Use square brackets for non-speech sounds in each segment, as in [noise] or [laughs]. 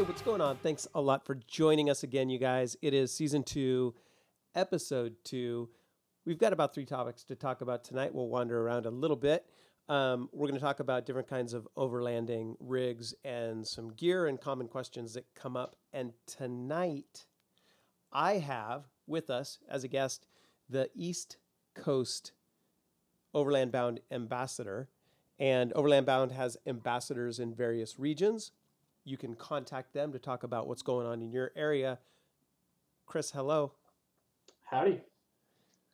Hey, what's going on? Thanks a lot for joining us again, you guys. It is season two, episode two. We've got about three topics to talk about tonight. We'll wander around a little bit. Um, we're going to talk about different kinds of overlanding rigs and some gear and common questions that come up. And tonight, I have with us as a guest the East Coast Overland Bound ambassador. And Overland Bound has ambassadors in various regions. You can contact them to talk about what's going on in your area. Chris, hello. Howdy.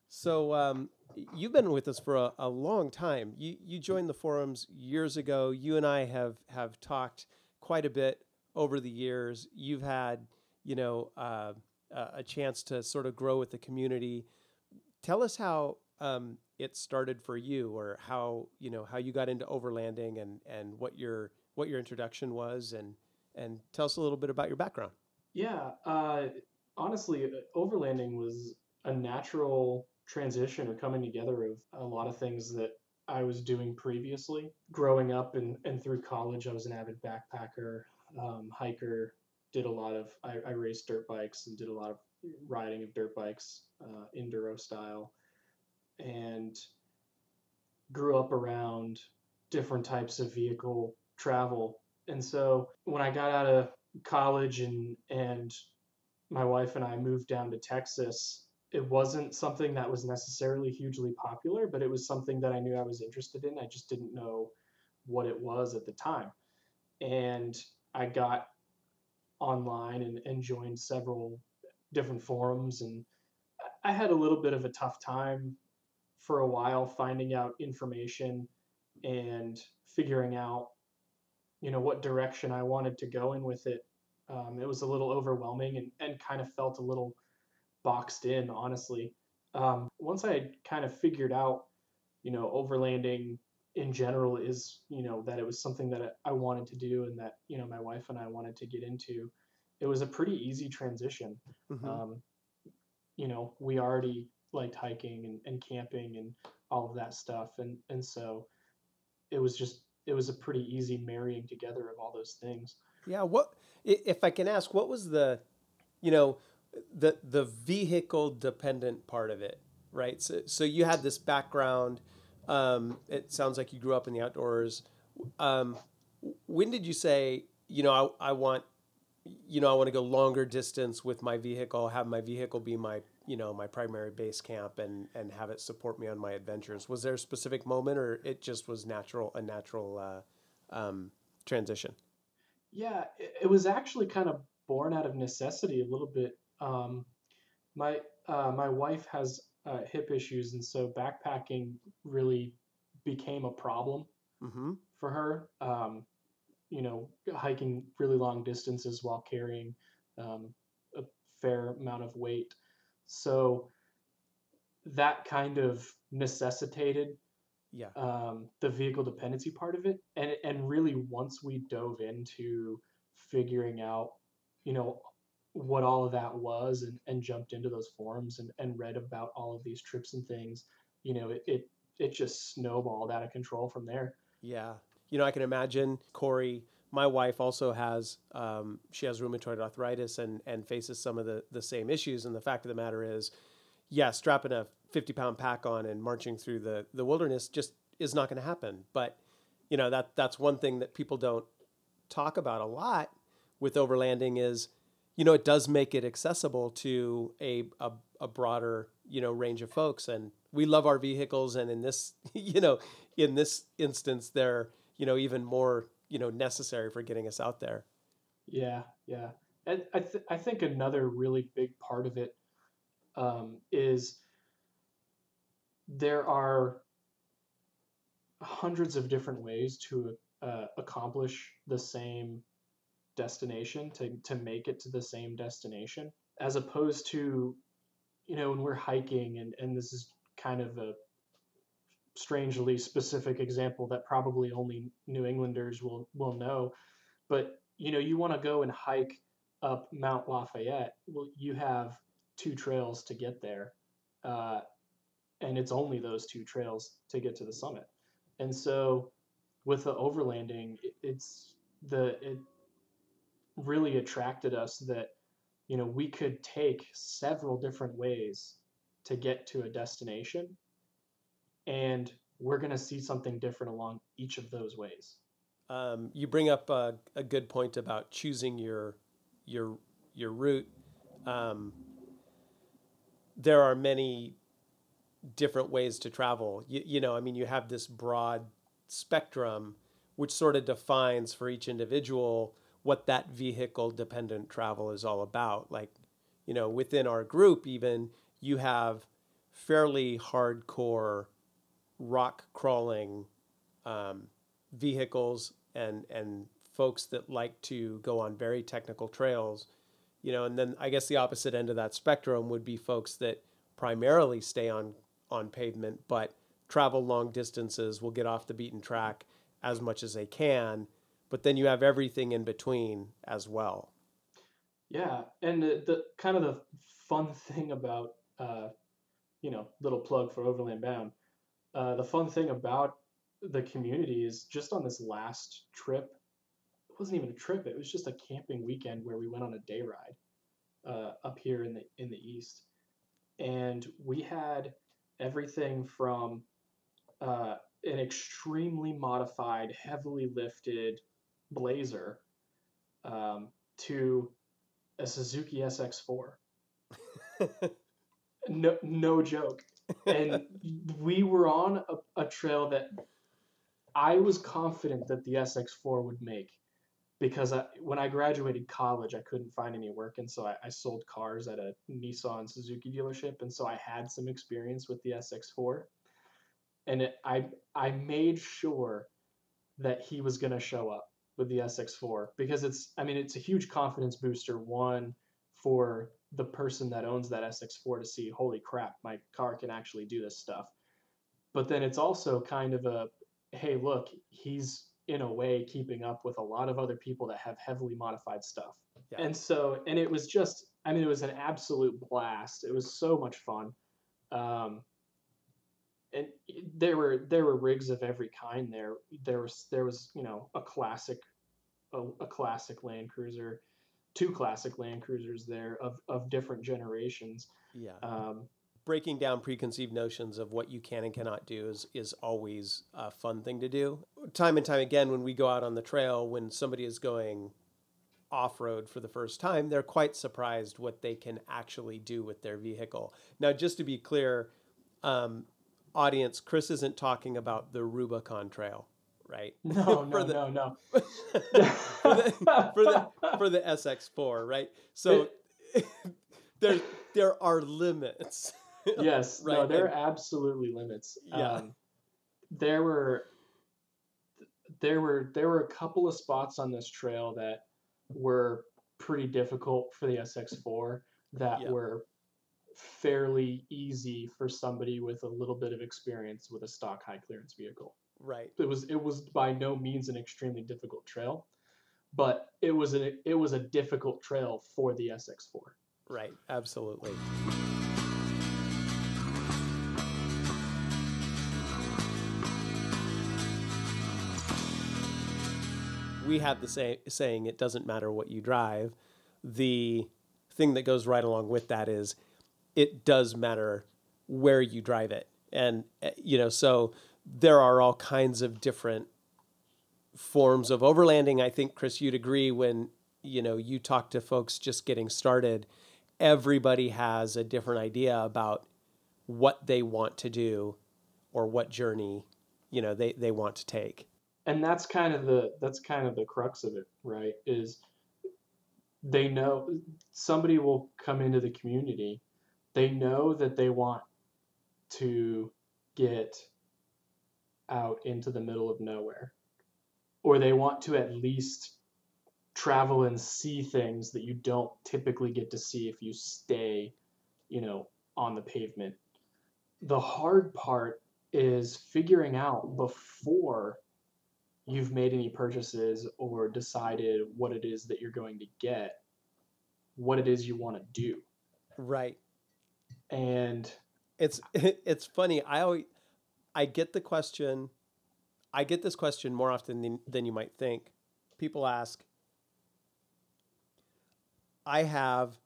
So um, you've been with us for a, a, long time. You you joined the forums years ago. You and I have have talked quite a bit over the years. You've had you know uh, a chance to sort of grow with the community. Tell us how um, it started for you, or how you know how you got into overlanding, and and what your what your introduction was, and and tell us a little bit about your background. Yeah, uh, honestly, overlanding was a natural transition or coming together of a lot of things that I was doing previously. Growing up and, and through college, I was an avid backpacker, um, hiker, did a lot of, I, I, raced dirt bikes and did a lot of riding of dirt bikes, uh, enduro style, and grew up around different types of vehicle travel. And so when I got out of college and, and my wife and I moved down to Texas, it wasn't something that was necessarily hugely popular, but it was something that I knew I was interested in. I just didn't know what it was at the time. And I got online and, and joined several different forums and I had a little bit of a tough time for a while finding out information and figuring out you know what direction I wanted to go in with it. Um, it was a little overwhelming and, and kind of felt a little boxed in, honestly. Um, once I had kind of figured out, you know, overlanding in general is, you know, that it was something that I wanted to do and that, you know, my wife and I wanted to get into, it was a pretty easy transition. Mm-hmm. Um, you know, we already liked hiking and, and camping and all of that stuff. And, and so it was just, it was a pretty easy marrying together of all those things. Yeah. What, if I can ask, what was the, you know, the the vehicle dependent part of it, right? So so you had this background. Um, it sounds like you grew up in the outdoors. Um, when did you say, you know, I, I want, you know, I want to go longer distance with my vehicle, have my vehicle be my, you know, my primary base camp and, and have it support me on my adventures. Was there a specific moment or it just was natural, a natural uh, um, transition? Yeah, it, it was actually kind of born out of necessity a little bit. Um, my uh, my wife has uh, hip issues, and so backpacking really became a problem mm-hmm. for her. Um, you know, hiking really long distances while carrying um, a fair amount of weight. So that kind of necessitated yeah. um, the vehicle dependency part of it. And, and really, once we dove into figuring out, you know, what all of that was and, and jumped into those forums and, and read about all of these trips and things, you know, it, it, it just snowballed out of control from there. Yeah. You know, I can imagine Corey, my wife also has, um, she has rheumatoid arthritis and, and faces some of the, the same issues. And the fact of the matter is, yeah, strapping a 50 pound pack on and marching through the, the wilderness just is not going to happen. But, you know, that, that's one thing that people don't talk about a lot with overlanding is you know, it does make it accessible to a, a, a broader, you know, range of folks. And we love our vehicles. And in this, [laughs] you know, in this instance, they're, you know, even more, you know, necessary for getting us out there. Yeah. Yeah. And I, th- I think another really big part of it um, is there are hundreds of different ways to uh, accomplish the same destination to, to make it to the same destination as opposed to you know when we're hiking and, and this is kind of a strangely specific example that probably only new englanders will will know. But you know you want to go and hike up mount lafayette well you have two trails to get there uh, and it's only those two trails to get to the summit. And so with the overlanding it, it's the it, really attracted us that you know we could take several different ways to get to a destination and we're going to see something different along each of those ways. Um, you bring up a, a, good point about choosing your your your route. Um, there are many different ways to travel. You, you know i mean you have this broad spectrum which sort of defines for each individual what that vehicle dependent travel is all about. Like, you know, within our group, even you have fairly hardcore rock crawling um, vehicles and and folks that like to go on very technical trails you know and then i guess the opposite end of that spectrum would be folks that primarily stay on on pavement but travel long distances will get off the beaten track as much as they can but then you have everything in between as well. Yeah, and the, the kind of the fun [laughs] thing about uh, you know little plug for Overland Bound. Uh, the fun thing about the community is just on this last trip. It wasn't even a trip; it was just a camping weekend where we went on a day ride uh, up here in the in the east, and we had everything from uh, an extremely modified, heavily lifted Blazer um, to a Suzuki SX4. [laughs] no, no joke. And we were on a, a trail that I was confident that the SX4 would make because I, when I graduated college, I couldn't find any work, and so I, I, sold cars at a Nissan Suzuki dealership, and so I had some experience with the SX4, and it, I I made sure that he was going to show up with the SX4 because it's I mean it's a huge confidence booster one for the person that owns that SX4 to see holy crap my car can actually do this stuff. But then it's also kind of a hey look he's in a way keeping up with a lot of other people that have heavily modified stuff. Yeah. and so and it was just I mean it was an absolute blast. It was so much fun. Um, and there were there were rigs of every kind there. There was there was you know a classic, a, a classic Land Cruiser, two classic Land Cruisers there of of different generations. Yeah. Um, Breaking down preconceived notions of what you can and cannot do is is always a fun thing to do. Time and time again, when we go out on the trail, when somebody is going off road for the first time, they're quite surprised what they can actually do with their vehicle. Now, just to be clear, um, audience, Chris isn't talking about the Rubicon Trail, right? No, [laughs] no, the, no, no. [laughs] for, the, for the for the SX4, right? So [laughs] there there are limits. yes, right? no, there are absolutely limits. Yeah. Um, there were there were there were a couple of spots on this trail that were pretty difficult for the SX4 that yeah. were fairly easy for somebody with a little bit of experience with a stock high clearance vehicle. Right. It was it was by no means an extremely difficult trail, but it was a it was a difficult trail for the SX4. Right. Absolutely. We have the say, saying it doesn't matter what you drive. The thing that goes right along with that is it does matter where you drive it. And, eh, you know, so there are all kinds of different forms of overlanding. I think, Chris, you'd agree when, you know, you talk to folks just getting started, everybody has a different idea about what they want to do or what journey, you know, they, they want to take. And that's kind of the that's kind of the crux of it, right? Is they know somebody will come into the community they know that they want to get out into the middle of nowhere. Or they want to at least travel and see things that you don't typically get to see if you stay you know on the pavement. The hard part is figuring out before you've made any purchases or decided what it is that you're going to get what it is you want to do. Right. And it's [laughs] it's funny. I always I get the question. I get this question more often than, than you might think. People ask, I have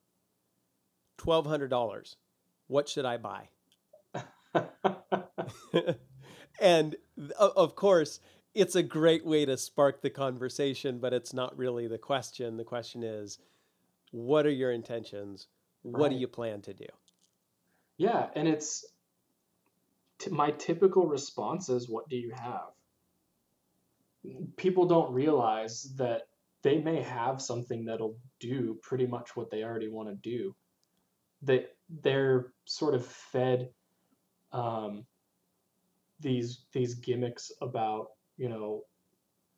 twelve hundred dollars. What should I buy? [laughs] and of course, it's a great way to spark the conversation, but it's not really the question. The question is, what are your intentions? What right. do you plan to do? Yeah, and it's t- my typical response is, "What do you have?" People don't realize that they may have something that'll do pretty much what they already want to do. That they're sort of fed um, these these gimmicks about you know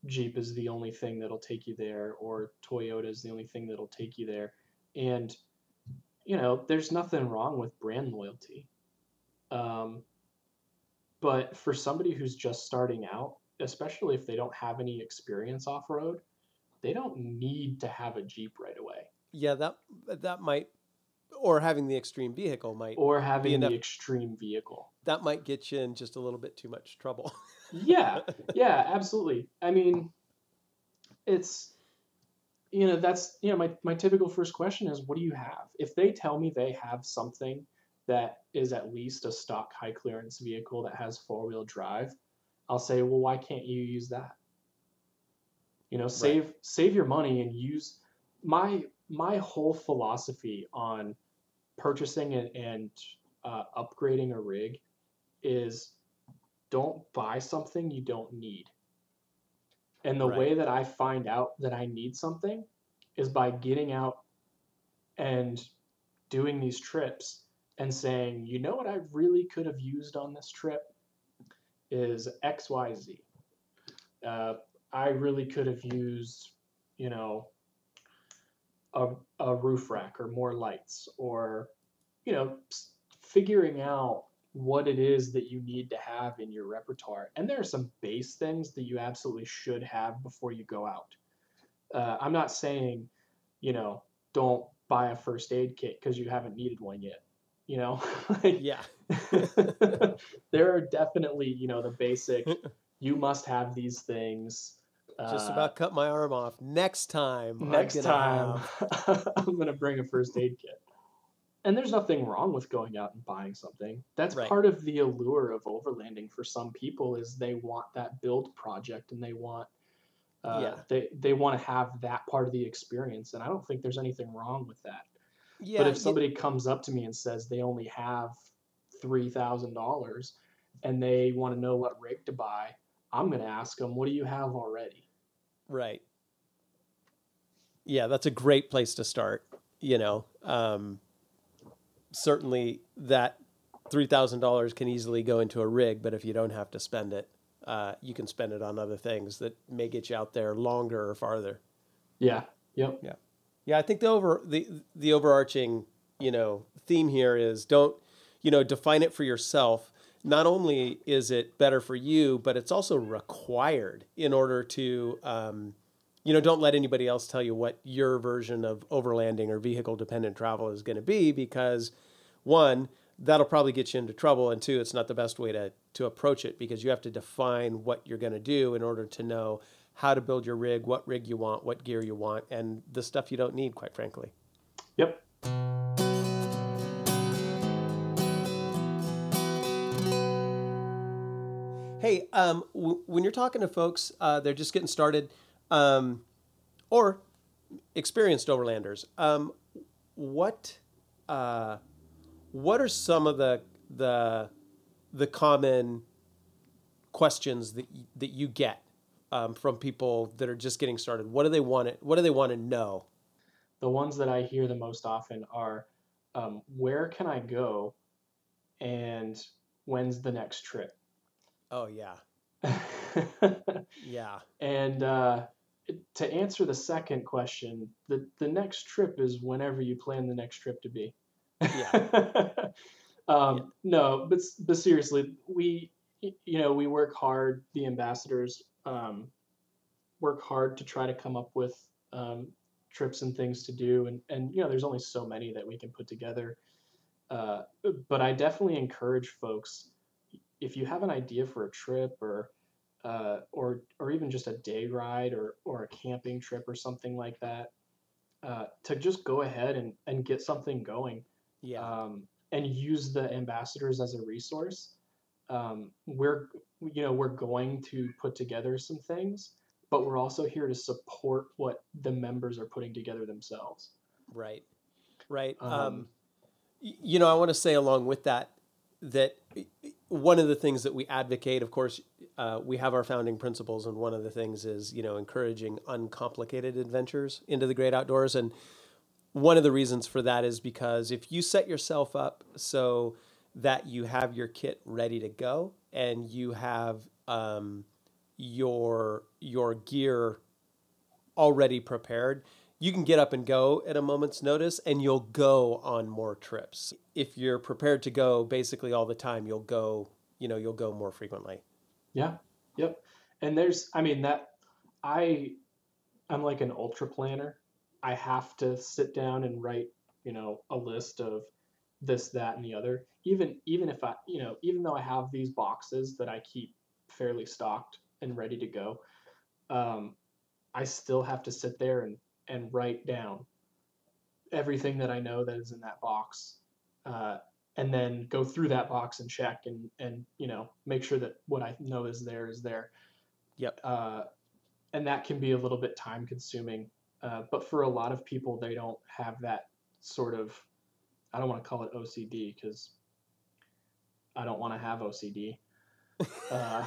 Jeep is the only thing that'll take you there or Toyota is the only thing that'll take you there and you know there's nothing wrong with brand loyalty um, but for somebody who's just starting out especially if they don't have any experience off road they don't need to have a Jeep right away. Yeah that that might or having the extreme vehicle might or having the extreme vehicle. That might get you in just a little bit too much trouble. Yeah [laughs] yeah absolutely. I mean it's you know that's you know my, my typical first question is what do you have? If they tell me they have something that is at least a stock high clearance vehicle that has four wheel drive i'll say well why can't you use that you know save right. save your money and use my my whole philosophy on purchasing and, and uh, upgrading a rig is don't buy something you don't need. And the right. way that I find out that I need something is by getting out and doing these trips and saying, you know what I really could have used on this trip is XYZ. Uh, I really could have used, you know, a, a roof rack or more lights or, you know, figuring out what it is that you need to have in your repertoire. And there are some base things that you absolutely should have before you go out. Uh, I'm not saying, you know, don't buy a first aid kit because you haven't needed one yet. You know, [laughs] like, yeah. [laughs] there are definitely, you know, the basic. [laughs] You must have these things. Just uh, about cut my arm off. Next time. Next I'm time, I'm gonna bring a first aid kit and there's nothing wrong with going out and buying something that's right. part of the allure of overlanding for some people is they want that build project and they want uh, yeah. they they want to have that part of the experience and i don't think there's anything wrong with that yeah, but if somebody comes up to me and says they only have $3000 and they want to know what rig to buy i'm going to ask them what do you have already right yeah that's a great place to start you know um, certainly that three thousand dollars can easily go into a rig, but if you don't have to spend it, uh, you can spend it on other things that may get you out there longer or farther. Yeah. Yep. Yeah. Yeah. I think the over the the overarching you know theme here is don't you know define it for yourself. Not only is it better for you, but it's also required in order to um, you know, don't let anybody else tell you what your version of overlanding or vehicle dependent travel is going to be because one, that'll probably get you into trouble and two, it's not the best way to to approach it because you have to define what you're going to do in order to know how to build your rig, what rig you want, what gear you want and the stuff you don't need quite frankly. Yep. Hey, um, w- when you're talking to folks, uh, they're just getting started um, or experienced overlanders. Um, what uh, what are some of the the the common questions that y- that you get um, from people that are just getting started? What do they want to What do they want to know? The ones that I hear the most often are, um, "Where can I go?" and "When's the next trip?" Oh yeah, [laughs] yeah. And uh, to answer the second question, the the next trip is whenever you plan the next trip to be. Yeah. [laughs] um, yeah. No, but but seriously, we you know we work hard. The ambassadors um, work hard to try to come up with um, trips and things to do, and and you know there's only so many that we can put together. Uh, but I definitely encourage folks if you have an idea for a trip or uh, or or even just a day ride or or a camping trip or something like that, uh, to just go ahead and, and get something going Yeah. um, and use the ambassadors as a resource. Um, we're you know we're going to put together some things, but we're also here to support what the members are putting together themselves. Right. Right. Um, Um, you know, I want to say along with that that one of the things that we advocate, of course, uh, we have our founding principles, and one of the things is you know encouraging uncomplicated adventures into the great outdoors, and one of the reasons for that is because if you set yourself up so that you have your kit ready to go and you have um, your your gear already prepared, you can get up and go at a moment's notice and you'll go on more trips. If you're prepared to go basically all the time, you'll go, you know, you'll go more frequently. Yeah. Yep. And there's, I mean, that I, I'm like an ultra planner. I have to sit down and write, you know, a list of this, that, and the other. Even, even if I, you know, even though I have these boxes that I keep fairly stocked and ready to go, um, I still have to sit there and, and write down everything that I know that is in that box. Uh, and then go through that box and check and and you know make sure that what I know is there is there. Yep. Uh, and that can be a little bit time consuming. Uh, but for a lot of people, they don't have that sort of. I don't want to call it OCD because I don't want to have OCD. [laughs] Uh,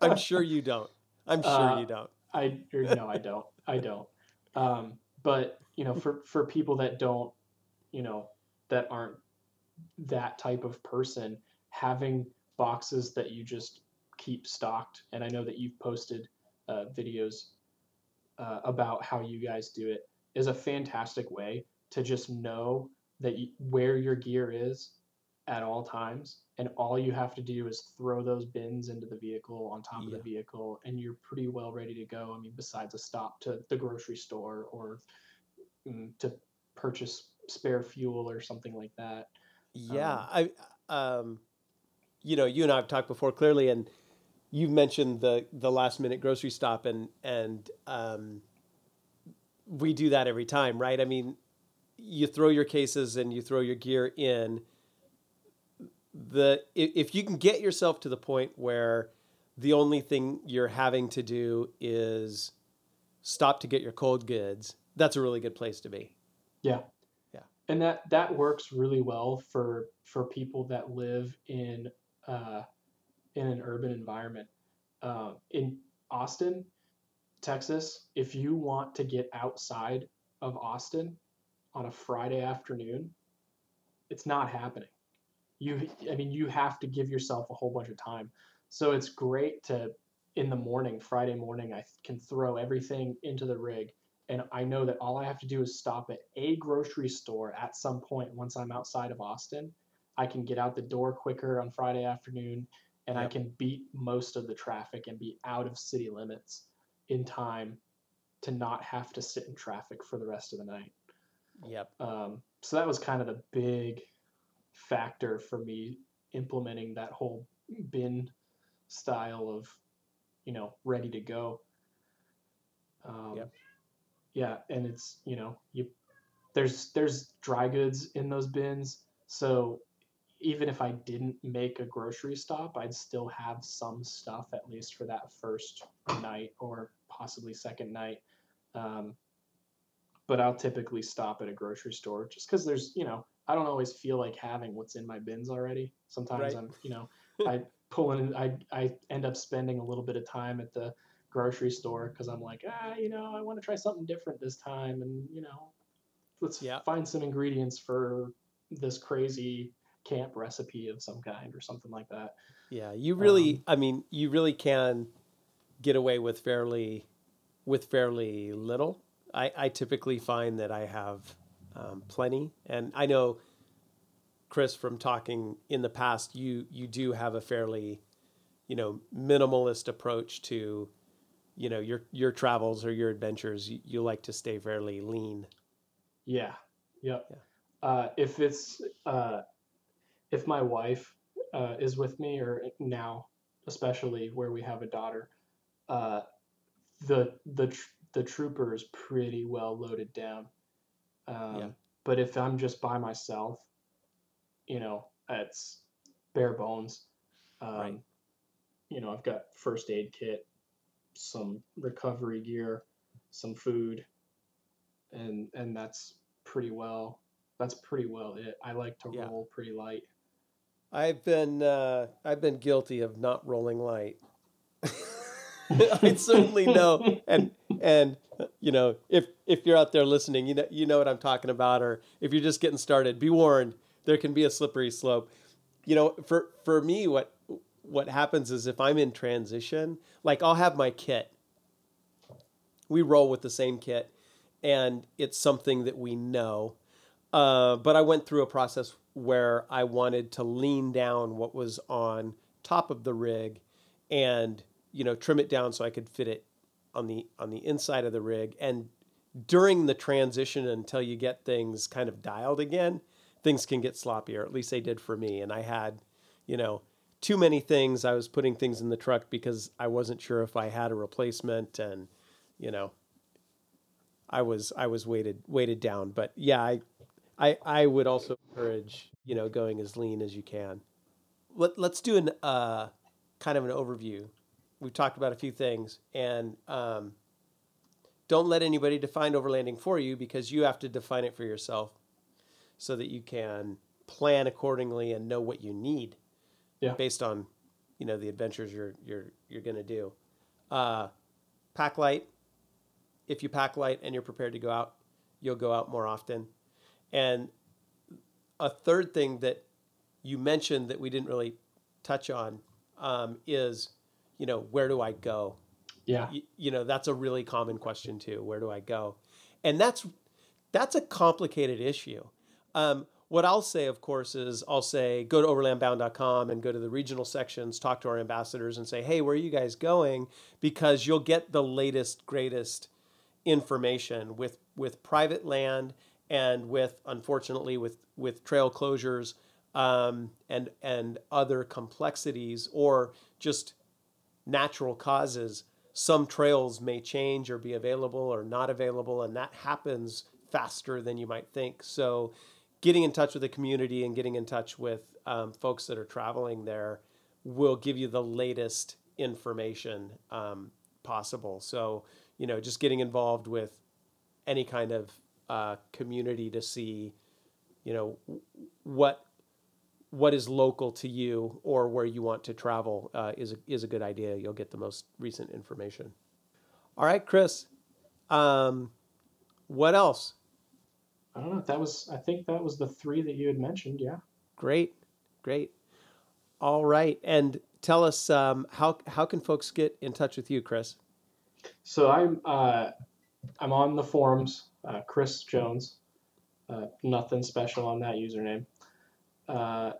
I'm [laughs] sure you don't. I'm sure Uh, you don't. I or no, I don't. I don't. Um, but you know, for for people that don't, you know, that aren't that type of person, having boxes that you just keep stocked, and I know that you've posted uh, videos uh, about how you guys do it, is a fantastic way to just know that you, where your gear is at all times and all you have to do is throw those bins into the vehicle on top of the vehicle and you're pretty well ready to go. I mean besides a stop to the grocery store or mm, to purchase spare fuel or something like that. Yeah, um, I, um, you know, you and I have talked before clearly, and you've mentioned the the last minute grocery stop, and and um, we do that every time, right? I mean, you throw your cases and you throw your gear in. The if, you can get yourself to the point where the only thing you're having to do is stop to get your cold goods, that's a really good place to be. yeah Yeah. and that that works really well for for people that live in uh, in an urban environment uh, in austin texas if you want to get outside of austin on a friday afternoon it's not happening. You i mean you have to give yourself a whole bunch of time. So it's great to in the morning friday morning i can throw everything into the rig and i know that all i have to do is stop at a grocery store at some point once i'm outside of austin. I can get out the door quicker on friday afternoon and i can beat most of the traffic and be out of city limits in time to not have to sit in traffic for the rest of the night Yep. um, so that was kind of the big factor for me implementing that whole bin style of, you know, ready to go. Um, Yep. Yeah, and it's you know you there's there's dry goods in those bins, so even if I didn't make a grocery stop, I'd still have some stuff at least for that first night or possibly second night. Um, but I'll typically stop at a grocery store just because there's, you know, I don't always feel like having what's in my bins already. Sometimes Right. I'm, you know, [laughs] I pull in, I, I end up spending a little bit of time at the grocery store because I'm like, ah, you know, I want to try something different this time. And, you know, let's Yeah. find some ingredients for this crazy camp recipe of some kind or something like that. Yeah, you really, Um, I mean, you really can get away with fairly, with fairly little. I, I typically find that I have um, plenty, and I know, Chris, from talking in the past, you you do have a fairly, you know, minimalist approach to, you know, your your travels or your adventures. You, you like to stay fairly lean. Yeah. Yep. Yeah. Uh, if it's uh, if my wife uh, is with me, or now, especially where we have a daughter, uh, the the tr- the trooper is pretty well loaded down. Um, Yeah. But if I'm just by myself, you know, it's bare bones. Um, Right. You know, I've got first aid kit, some recovery gear, some food, and and that's pretty well. That's pretty well it. I like to Yeah. roll pretty light. I've been uh, I've been guilty of not rolling light. [laughs] [laughs] I certainly know, and and you know if if you're out there listening, you know you know what I'm talking about, or if you're just getting started, be warned there can be a slippery slope. You know, for for me, what what happens is if I'm in transition, like I'll have my kit. We roll with the same kit, and it's something that we know. Uh, but I went through a process where I wanted to lean down what was on top of the rig, and you know trim it down so I could fit it on the on the inside of the rig. And during the transition until you get things kind of dialed again, things can get sloppier at least they did for me. And I had, you know, too many things. I was putting things in the truck because I wasn't sure if I had a replacement, and you know, I was I was weighted weighted down. But yeah, I I I would also encourage you know going as lean as you can. Let Let's do an uh, kind of an overview. We've talked about a few things, and um, don't let anybody define overlanding for you because you have to define it for yourself, so that you can plan accordingly and know what you need, Yeah. based on you know the adventures you're you're you're gonna do. Uh, pack light. If you pack light and you're prepared to go out, you'll go out more often. And a third thing that you mentioned that we didn't really touch on um, is, you know, where do I go? Yeah. You, you know, that's a really common question too. Where do I go? And that's that's a complicated issue. Um, what I'll say, of course, is I'll say go to overlandbound.com and go to the regional sections, talk to our ambassadors, and say, hey, where are you guys going? Because you'll get the latest, greatest information with with private land and with unfortunately with with trail closures um, and and other complexities or just natural causes some trails may change or be available or not available and that happens faster than you might think. So getting in touch with the community and getting in touch with um, folks that are traveling there will give you the latest information um, possible. So you know just getting involved with any kind of uh, community to see you know what what is local to you or where you want to travel uh, is a, is a good idea. You'll get the most recent information. All right, Chris. Um, what else? I don't know. That was. I think that was the three that you had mentioned. Yeah. Great, great. All right, and tell us um, how how can folks get in touch with you, Chris? So I'm. Uh, I'm on the forums. Uh, Chris Jones. Uh, nothing special on that username. Uh,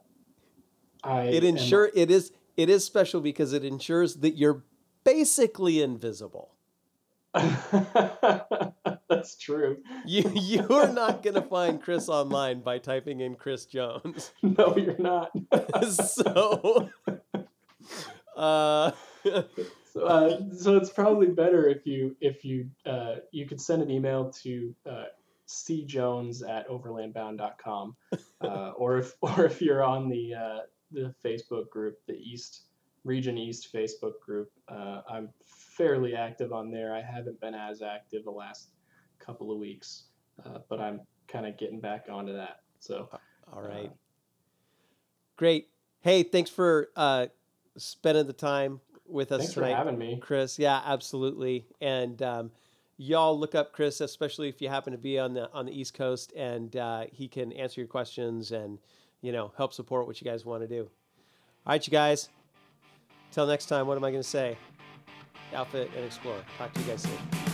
I It am- it is it is special because it ensures that you're basically invisible. [laughs] That's true. You you are not going to find Chris online by typing in Chris Jones. [laughs] No, you're not. [laughs] so uh So, uh, so it's probably better if you if you uh, you could send an email to uh, cjones at overlandbound.com [laughs] uh, or if or if you're on the uh, the Facebook group, the East Region East Facebook group, uh, I'm fairly active on there. I haven't been as active the last couple of weeks, uh, but I'm kind of getting back onto that. So all right. Uh, Great. Hey, thanks for uh spending the time with us thanks for tonight. having me. Chris. Yeah, absolutely. And um, y'all look up Chris, especially if you happen to be on the on the East Coast, and uh, he can answer your questions and you know help support what you guys want to do. All right, you guys. Till next time, what am I going to say? Outfit and explore. Talk to you guys soon.